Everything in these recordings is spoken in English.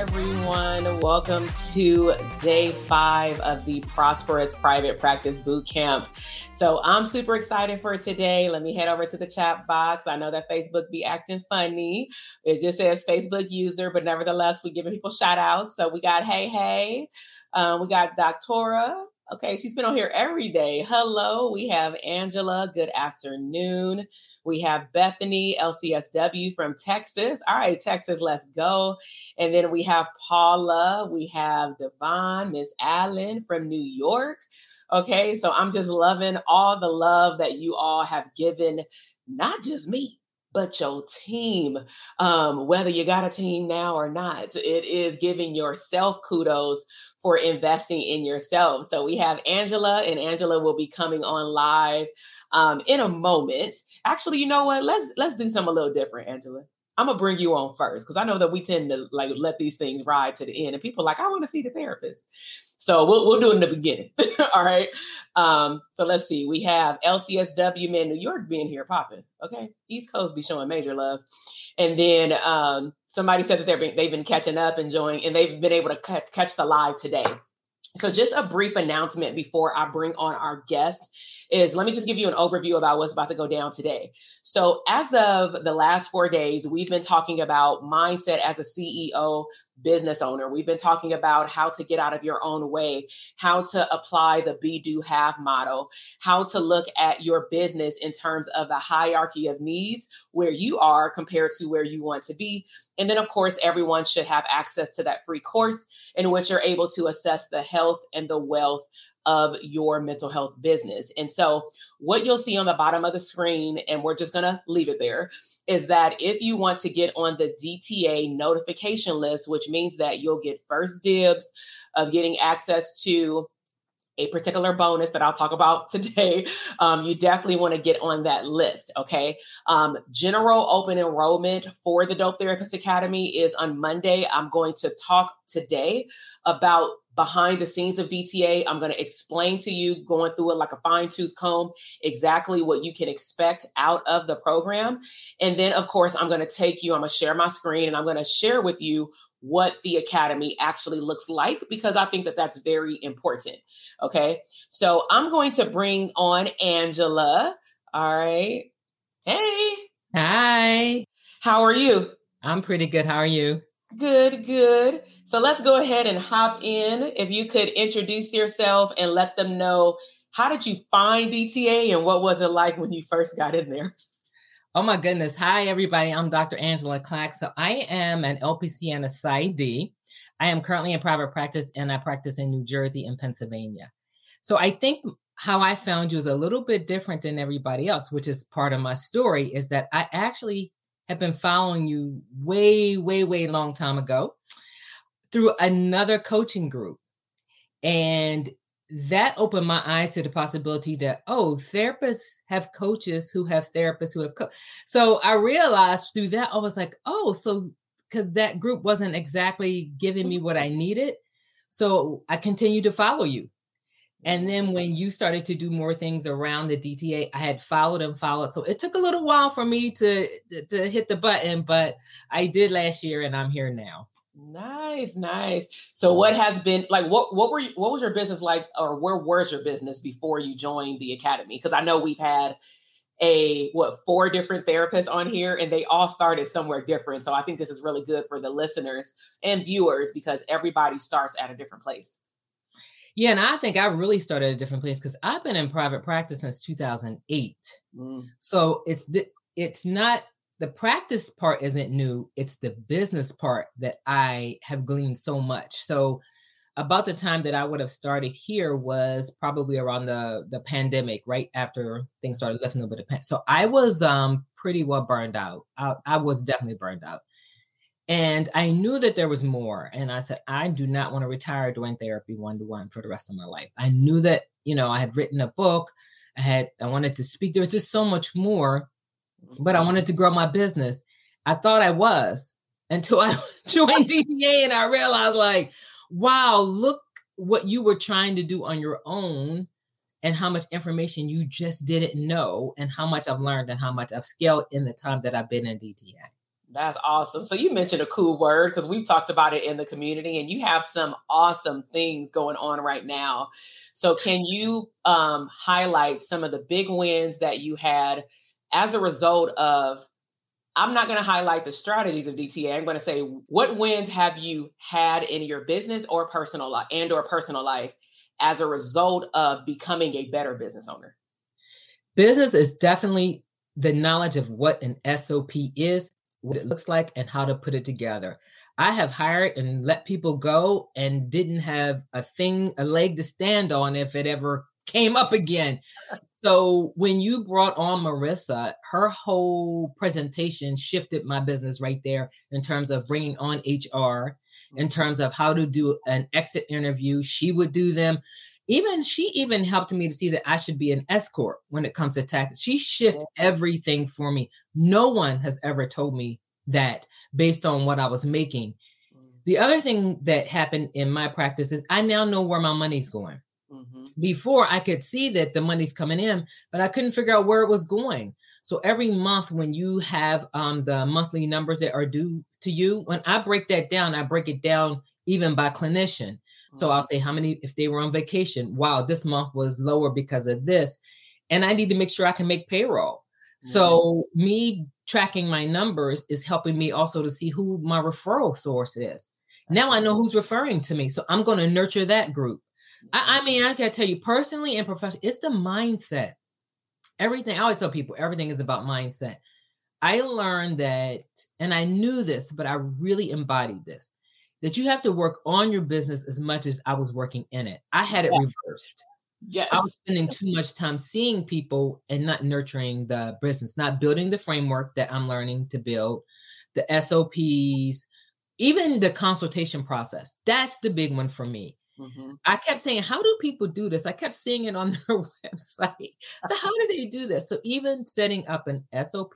Everyone. Welcome to day five of the Prosperous Private Practice Bootcamp. So I'm super excited for today. Let me head over to the chat box. I know that Facebook be acting funny. It just says Facebook user, but nevertheless, we're giving people shout outs. So we got Hey Hey, um, we got Doctora, Okay, she's been on here every day. Hello, we have Angela. Good afternoon. We have Bethany, LCSW from Texas. All right, Texas, let's go. And then we have Paula. We have Devon, Miss Allen from New York. Okay, so I'm just loving all the love that you all have given, not just me, but your team. Um, whether you got a team now or not, it is giving yourself kudos for investing in yourself. So we have Angela, and Angela will be coming on live um, in a moment. Actually, you know what? Let's let's do something a little different, Angela. I'm gonna bring you on first because I know that we tend to like let these things ride to the end, and people like, I want to see the therapist. So we'll we'll do it in the beginning. All right. Um, so let's see. We have LCSW man New York being here popping. Okay. East Coast be showing major love. And then um, somebody said that they've been, they've been catching up, enjoying, and they've been able to catch, catch the live today. So just a brief announcement before I bring on our guest is let me just give you an overview about what's about to go down today. So, as of the last four days, we've been talking about mindset as a CEO business owner. We've been talking about how to get out of your own way, how to apply the be, do, have model, how to look at your business in terms of the hierarchy of needs, where you are compared to where you want to be. And then, of course, everyone should have access to that free course in which you're able to assess the health and the wealth of your mental health business. And so, what you'll see on the bottom of the screen, and we're just going to leave it there, is that if you want to get on the DTA notification list, which means that you'll get first dibs of getting access to a particular bonus that I'll talk about today, um, you definitely want to get on that list. Okay. Um, general open enrollment for the Dope Therapist Academy is on Monday. I'm going to talk today about behind the scenes of DTA. I'm going to explain to you, going through it like a fine tooth comb, exactly what you can expect out of the program. And then, of course, I'm going to take you, I'm going to share my screen and I'm going to share with you what the academy actually looks like because I think that that's very important. Okay. So I'm going to bring on Angela. All right. Hey. Hi. How are you? I'm pretty good. How are you? Good, good. So let's go ahead and hop in. If you could introduce yourself and let them know how did you find DTA and what was it like when you first got in there? Oh my goodness. Hi, everybody. I'm Dr. Angela Clack. So I am an LPC and a PsyD. I am currently in private practice and I practice in New Jersey and Pennsylvania. So I think how I found you is a little bit different than everybody else, which is part of my story, is that I actually have been following you way, way, way long time ago through another coaching group. And that opened my eyes to the possibility that oh therapists have coaches who have therapists who have co- so i realized through that i was like oh so because that group wasn't exactly giving me what i mm-hmm. needed so i continued to follow you. And then mm-hmm. when you started to do more things around the dta i had followed and followed so it took a little while for me to to hit the button but i did last year and i'm here now Nice, nice. So what has been like what what were you, what was your business like or where was your business before you joined the academy? Because I know we've had a what four different therapists on here and they all started somewhere different. So I think this is really good for the listeners and viewers because everybody starts at a different place. Yeah, and I think I really started at a different place because I've been in private practice since 2008. Mm. So it's it's not the practice part isn't new it's the business part that i have gleaned so much. So about the time that i would have started here was probably around the the pandemic right after things started lifting a little bit of so i was um pretty well burned out. I, I was definitely burned out. And i knew that there was more and i said i do not want to retire doing therapy one-to-one for the rest of my life. I knew that you know i had written a book i had i wanted to speak there was just so much more but I wanted to grow my business. I thought I was until I joined DTA and I realized, like, wow, look what you were trying to do on your own and how much information you just didn't know and how much I've learned and how much I've scaled in the time that I've been in DTA. That's awesome. So you mentioned a cool word because we've talked about it in the community and you have some awesome things going on right now. So can you um, highlight some of the big wins that you had as a result of I'm not going to highlight the strategies of DTA. I'm going to say what wins have you had in your business or personal life and or personal life as a result of becoming a better business owner? Business is definitely the knowledge of what an SOP is, what it looks like, and how to put it together. I have hired and let people go and didn't have a thing, a leg to stand on if it ever came up again. So when you brought on Marissa, her whole presentation shifted my business right there in terms of bringing on HR, in mm-hmm. terms of how to do an exit interview. She would do them. Even she even helped me to see that I should be an S corp when it comes to taxes. She shifted everything for me. No one has ever told me that based on what I was making. Mm. The other thing that happened in my practice is I now know where my money's going. Mm-hmm. Before I could see that the money's coming in, but I couldn't figure out where it was going. So every month, when you have um, the monthly numbers that are due to you, when I break that down, I break it down even by clinician. Mm-hmm. So I'll mm-hmm. say how many, if they were on vacation, wow, this month was lower because of this. And I need to make sure I can make payroll. Mm-hmm. So me tracking my numbers is helping me also to see who my referral source is. Now I know who's referring to me. So I'm going to nurture that group. I, I mean, I can tell you personally and professionally, it's the mindset. Everything, I always tell people, everything is about mindset. I learned that, and I knew this, but I really embodied this that you have to work on your business as much as I was working in it. I had it yes. reversed. Yes. I was spending too much time seeing people and not nurturing the business, not building the framework that I'm learning to build, the SOPs, even the consultation process. That's the big one for me. Mm-hmm. I kept saying, How do people do this? I kept seeing it on their website. So, how do they do this? So, even setting up an SOP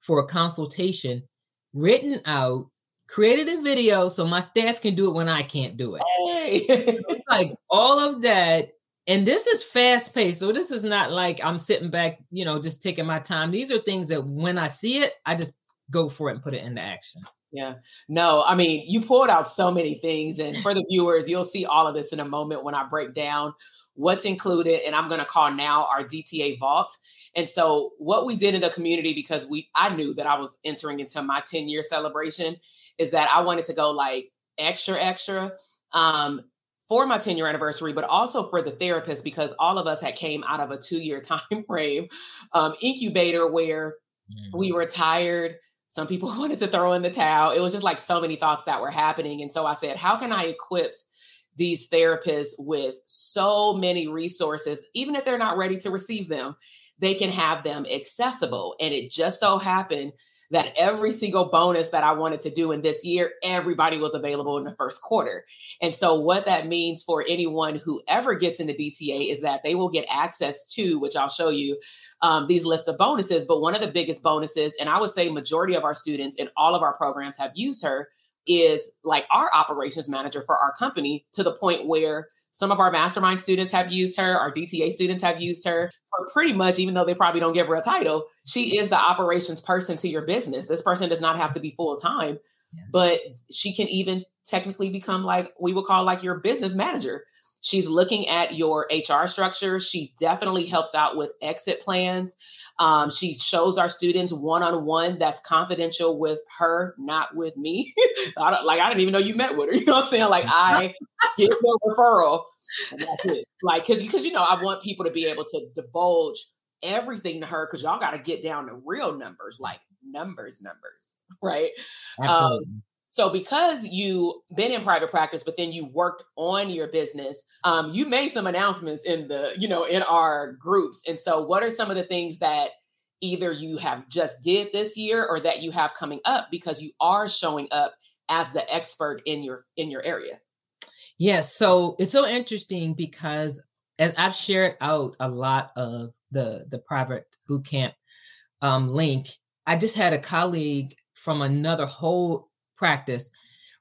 for a consultation written out, created a video so my staff can do it when I can't do it. Hey. like all of that. And this is fast paced. So, this is not like I'm sitting back, you know, just taking my time. These are things that when I see it, I just go for it and put it into action. Yeah. No, I mean, you pulled out so many things. And for the viewers, you'll see all of this in a moment when I break down what's included. And I'm going to call now our DTA vault. And so what we did in the community, because we I knew that I was entering into my 10 year celebration, is that I wanted to go like extra, extra. Um, for my 10 year anniversary, but also for the therapist, because all of us had came out of a two year time frame um, incubator where we were tired. Some people wanted to throw in the towel. It was just like so many thoughts that were happening. And so I said, how can I equip these therapists with so many resources, even if they're not ready to receive them, they can have them accessible. And it just so happened that every single bonus that I wanted to do in this year, everybody was available in the first quarter. And so, what that means for anyone who ever gets into DTA is that they will get access to, which I'll show you, um, these list of bonuses. But one of the biggest bonuses, and I would say majority of our students in all of our programs have used her, is like our operations manager for our company to the point where some of our mastermind students have used her, our DTA students have used her for pretty much, even though they probably don't give her a title, she is the operations person to your business. This person does not have to be full time, yes. but she can even technically become like we would call like your business manager. She's looking at your HR structure. She definitely helps out with exit plans. Um, she shows our students one on one that's confidential with her, not with me. I like I didn't even know you met with her. You know what I'm saying? Like I get the referral. Like because because you know I want people to be able to divulge everything to her because y'all got to get down to real numbers, like numbers, numbers, right? Absolutely. Um, so because you been in private practice, but then you worked on your business, um, you made some announcements in the, you know, in our groups. And so what are some of the things that either you have just did this year or that you have coming up because you are showing up as the expert in your in your area? Yes. So it's so interesting because as I've shared out a lot of the the private boot camp um, link, I just had a colleague from another whole practice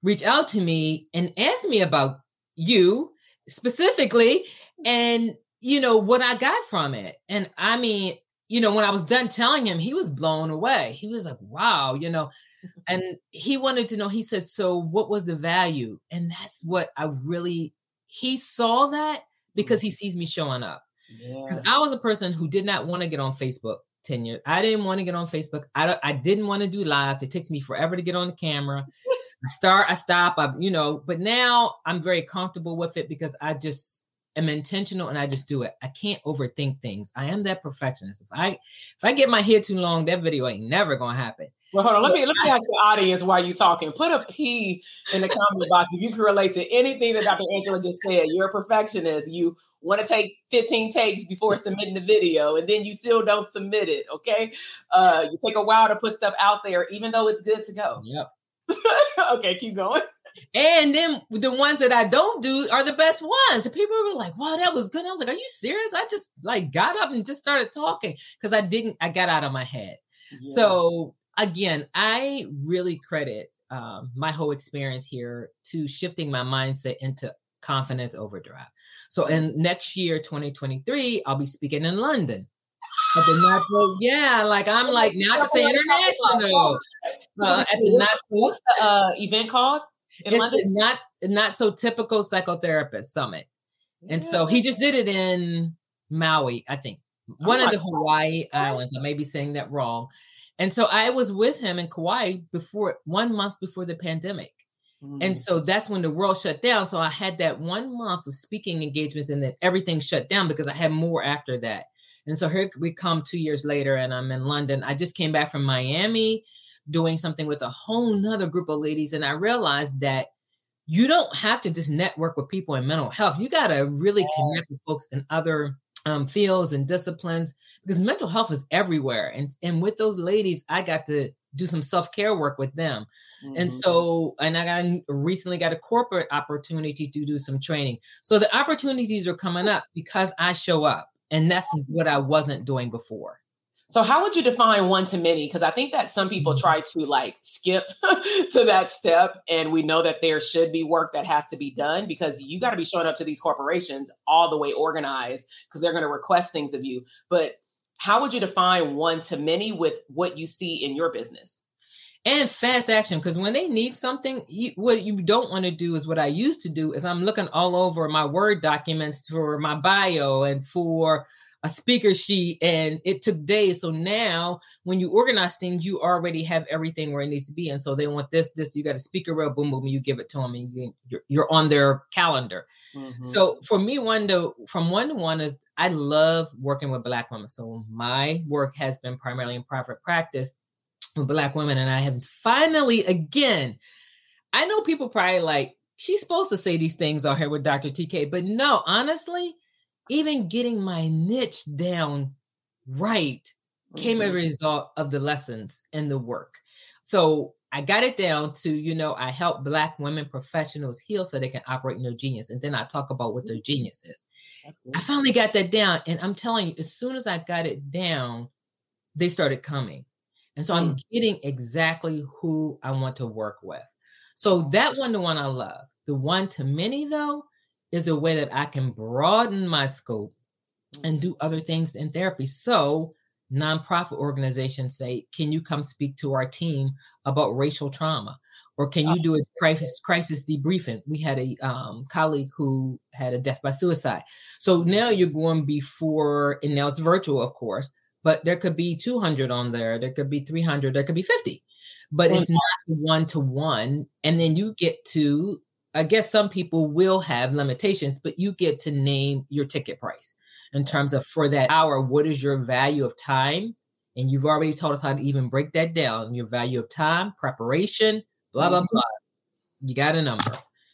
reach out to me and ask me about you specifically and you know what I got from it. And I mean, you know, when I was done telling him, he was blown away. He was like, wow, you know, and he wanted to know, he said, so what was the value? And that's what I really, he saw that because he mm-hmm. sees me showing up. Because yeah. I was a person who did not want to get on Facebook. 10 years. I didn't want to get on Facebook. I, I didn't want to do lives. It takes me forever to get on the camera. I start, I stop, I, you know, but now I'm very comfortable with it because I just am intentional and I just do it. I can't overthink things. I am that perfectionist. If I if I get my hair too long, that video ain't never gonna happen. Well, hold on. Let me let me ask the audience while you're talking. Put a P in the comment box if you can relate to anything that Dr. Angela just said. You're a perfectionist. You want to take 15 takes before submitting the video, and then you still don't submit it. Okay. Uh, you take a while to put stuff out there, even though it's good to go. Yep. okay, keep going. And then the ones that I don't do are the best ones. And people were like, wow, that was good. I was like, are you serious? I just like got up and just started talking because I didn't, I got out of my head. Yeah. So again, I really credit um, my whole experience here to shifting my mindset into confidence overdrive. So in next year, 2023, I'll be speaking in London. At the natural, yeah, like I'm like now it's international. Uh, at the not, what's the uh, event called? It's not not so typical psychotherapist summit, and yeah. so he just did it in Maui, I think, oh one oh of the Hawaii God. islands. I may be saying that wrong, and so I was with him in Kauai before one month before the pandemic. Mm. And so that's when the world shut down. So I had that one month of speaking engagements and then everything shut down because I had more after that. And so here we come two years later and I'm in London. I just came back from Miami doing something with a whole nother group of ladies. And I realized that you don't have to just network with people in mental health. You got to really yes. connect with folks in other um, fields and disciplines because mental health is everywhere. And and with those ladies, I got to do some self care work with them, mm-hmm. and so and I got recently got a corporate opportunity to do some training. So the opportunities are coming up because I show up, and that's what I wasn't doing before. So how would you define one to many? Because I think that some people mm-hmm. try to like skip to that step. And we know that there should be work that has to be done because you got to be showing up to these corporations all the way organized because they're going to request things of you. But how would you define one to many with what you see in your business? and fast action because when they need something you, what you don't want to do is what i used to do is i'm looking all over my word documents for my bio and for a speaker sheet and it took days. So now when you organize things you already have everything where it needs to be. And so they want this this you got a speaker reel boom boom you give it to them and you, you're, you're on their calendar. Mm-hmm. so for me one to from one to one is i love working with black women. So my work has been primarily in private practice with black women and i have finally again i know people probably like she's supposed to say these things out here with dr tk but no honestly even getting my niche down right mm-hmm. came as a mm-hmm. result of the lessons and the work. So I got it down to, you know, I help Black women professionals heal so they can operate in their genius. And then I talk about what their genius is. I finally got that down. And I'm telling you, as soon as I got it down, they started coming. And so mm. I'm getting exactly who I want to work with. So that one to one I love. The one to many, though, is a way that I can broaden my scope and do other things in therapy. So, nonprofit organizations say, Can you come speak to our team about racial trauma? Or can you do a crisis, crisis debriefing? We had a um, colleague who had a death by suicide. So now you're going before, and now it's virtual, of course, but there could be 200 on there, there could be 300, there could be 50, but it's not one to one. And then you get to I guess some people will have limitations, but you get to name your ticket price in terms of for that hour, what is your value of time? And you've already told us how to even break that down your value of time, preparation, blah, blah, mm-hmm. blah. You got a number.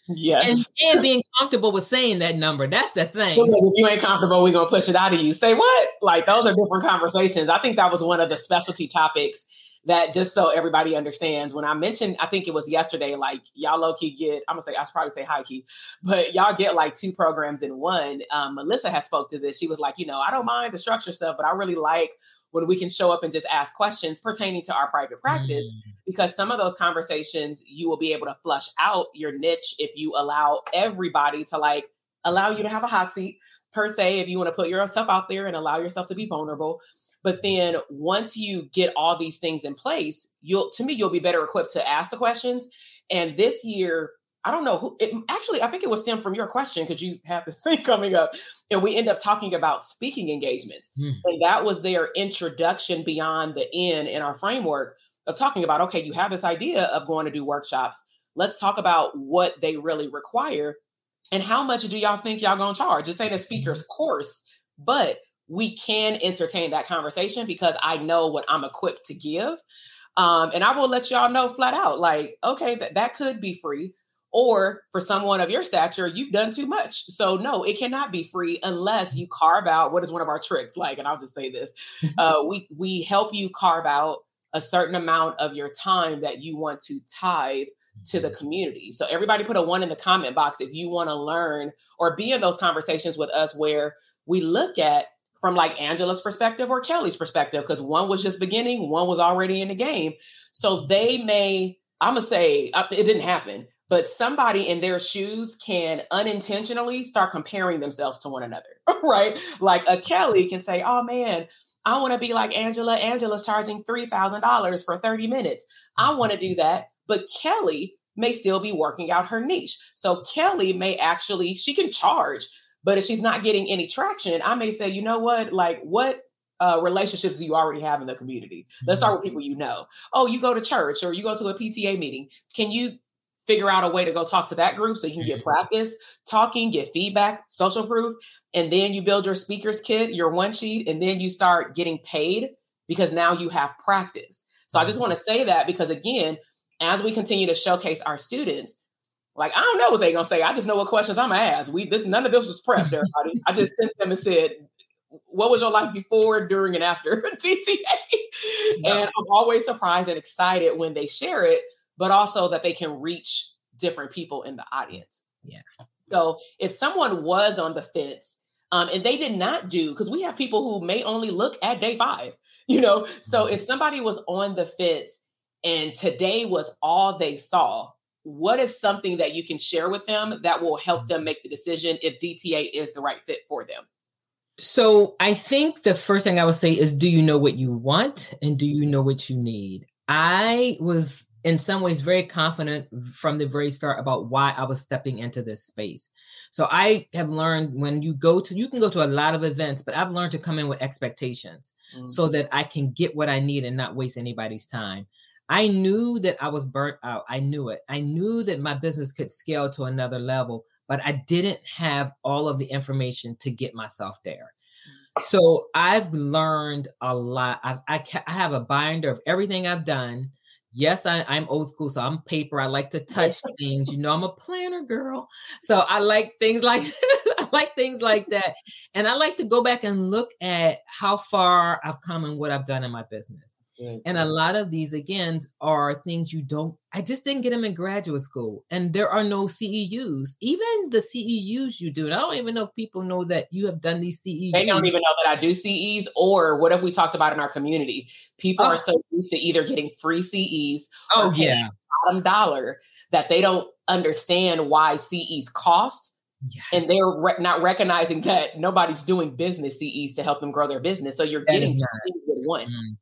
Yes. And, and, being comfortable with saying that number. That's the thing. If you ain't comfortable, we're going to push it out of you. Say what? Like, those are different conversations. I think that was one of the specialty topics that just so everybody understands when I mentioned, I think it was yesterday, like y'all low key get, I'm gonna say, I should probably say high key, but y'all get like two programs in one. Um, Melissa has spoke to this. She was like, you know, I don't mind the structure stuff, but I really like when we can show up and just ask questions pertaining to our private practice mm. because some of those conversations you will be able to flush out your niche if you allow everybody to like allow you to have a hot seat per se if you want to put yourself out there and allow yourself to be vulnerable but then once you get all these things in place, you'll to me you'll be better equipped to ask the questions. And this year, I don't know who it, actually I think it was stem from your question because you have this thing coming up and we end up talking about speaking engagements. Mm. And that was their introduction beyond the end in our framework of talking about okay, you have this idea of going to do workshops. Let's talk about what they really require and how much do y'all think y'all gonna charge? It's ain't a speaker's mm-hmm. course, but we can entertain that conversation because I know what I'm equipped to give. Um, and I will let y'all know flat out, like, okay, that, that could be free. Or for someone of your stature, you've done too much. So no, it cannot be free unless you carve out what is one of our tricks. Like, and I'll just say this: uh, we we help you carve out a certain amount of your time that you want to tithe to the community. So everybody put a one in the comment box if you want to learn or be in those conversations with us where we look at from like Angela's perspective or Kelly's perspective, because one was just beginning, one was already in the game. So they may, I'm gonna say uh, it didn't happen, but somebody in their shoes can unintentionally start comparing themselves to one another, right? Like a Kelly can say, oh man, I wanna be like Angela. Angela's charging $3,000 for 30 minutes. I wanna do that. But Kelly may still be working out her niche. So Kelly may actually, she can charge but if she's not getting any traction, I may say, you know what, like what uh, relationships do you already have in the community? Let's start with mm-hmm. people you know. Oh, you go to church or you go to a PTA meeting. Can you figure out a way to go talk to that group so you can get mm-hmm. practice talking, get feedback, social proof, and then you build your speakers kit, your one sheet, and then you start getting paid because now you have practice. So I just mm-hmm. want to say that because again, as we continue to showcase our students, like I don't know what they're gonna say. I just know what questions I'm gonna ask. We this none of this was prepped, everybody. I just sent them and said, "What was your life before, during, and after DTA?" And I'm always surprised and excited when they share it, but also that they can reach different people in the audience. Yeah. So if someone was on the fence um, and they did not do, because we have people who may only look at day five, you know. So if somebody was on the fence and today was all they saw, what is something that you can share with them that will help them make the decision if DTA is the right fit for them? So I think the first thing I would say is do you know what you want and do you know what you need? I was in some ways very confident from the very start about why I was stepping into this space. So I have learned when you go to you can go to a lot of events, but I've learned to come in with expectations mm-hmm. so that I can get what I need and not waste anybody's time. I knew that I was burnt out. I knew it. I knew that my business could scale to another level, but I didn't have all of the information to get myself there. So I've learned a lot. I've, I, I have a binder of everything I've done yes, I, am old school, so I'm paper. I like to touch things. You know, I'm a planner girl, so I like things like like things like that, and I like to go back and look at how far I've come and what I've done in my business. And a lot of these, again, are things you don't. I just didn't get them in graduate school, and there are no CEUs. Even the CEUs you do, and I don't even know if people know that you have done these CEUs. They don't even know that I do CEs, or what have we talked about in our community? People oh. are so used to either getting free CEs. Oh yeah, bottom dollar that they don't understand why CEs cost. Yes. And they're re- not recognizing that nobody's doing business CEs to help them grow their business. So you're that getting one. Mm.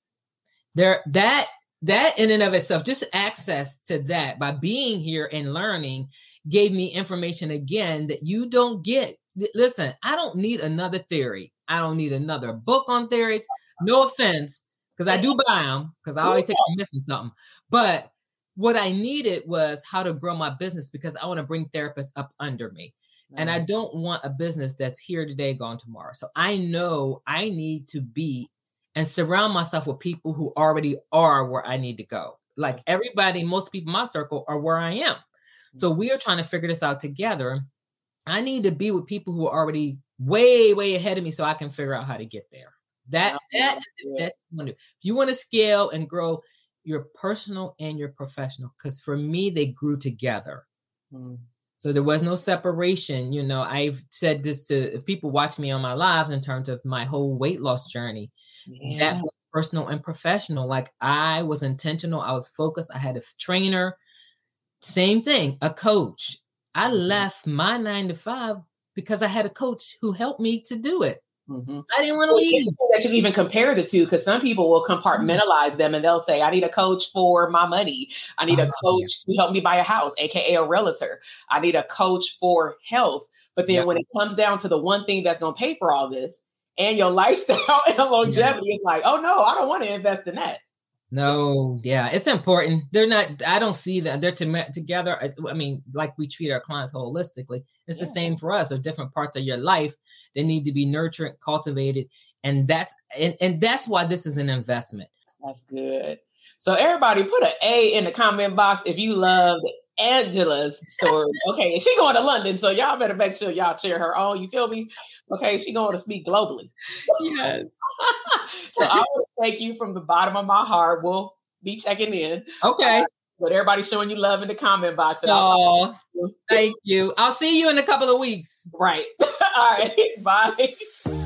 There that that in and of itself just access to that by being here and learning gave me information again that you don't get. Listen i don't need another theory. I don't need another book on theories. No offense because i do buy them because i always think i'm missing something. But what i needed was how to grow my business because i want to bring therapists up under me and i don't want a business that's here today gone tomorrow so i know i need to be and surround myself with people who already are where I need to go. Like everybody, most people in my circle are where I am. So mm-hmm. we are trying to figure this out together. I need to be with people who are already way, way ahead of me so I can figure out how to get there. That that that's if you want to scale and grow your personal and your professional, because for me, they grew together. Mm. So there was no separation. You know, I've said this to people watching me on my lives in terms of my whole weight loss journey yeah. that was personal and professional. Like I was intentional, I was focused, I had a trainer. Same thing, a coach. I mm-hmm. left my nine to five because I had a coach who helped me to do it. Mm-hmm. I didn't want to leave. That you even compare the two because some people will compartmentalize them and they'll say, I need a coach for my money. I need a oh, coach to help me buy a house, AKA a realtor. I need a coach for health. But then when it comes down to the one thing that's going to pay for all this, and your lifestyle and longevity yes. is like, oh no, I don't want to invest in that. No, yeah, it's important. They're not. I don't see that they're to, together. I, mean, like we treat our clients holistically. It's yeah. the same for us. Or different parts of your life they need to be nurtured, cultivated, and that's and, and that's why this is an investment. That's good. So everybody, put an A in the comment box if you loved Angela's story. Okay, and she going to London, so y'all better make sure y'all cheer her on. You feel me? Okay, she going to speak globally. Yes. so I want to thank you from the bottom of my heart. We'll be checking in. Okay. Uh, but everybody's showing you love in the comment box. And oh, you. thank you. I'll see you in a couple of weeks. Right. All right. Bye.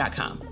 Shopify.com.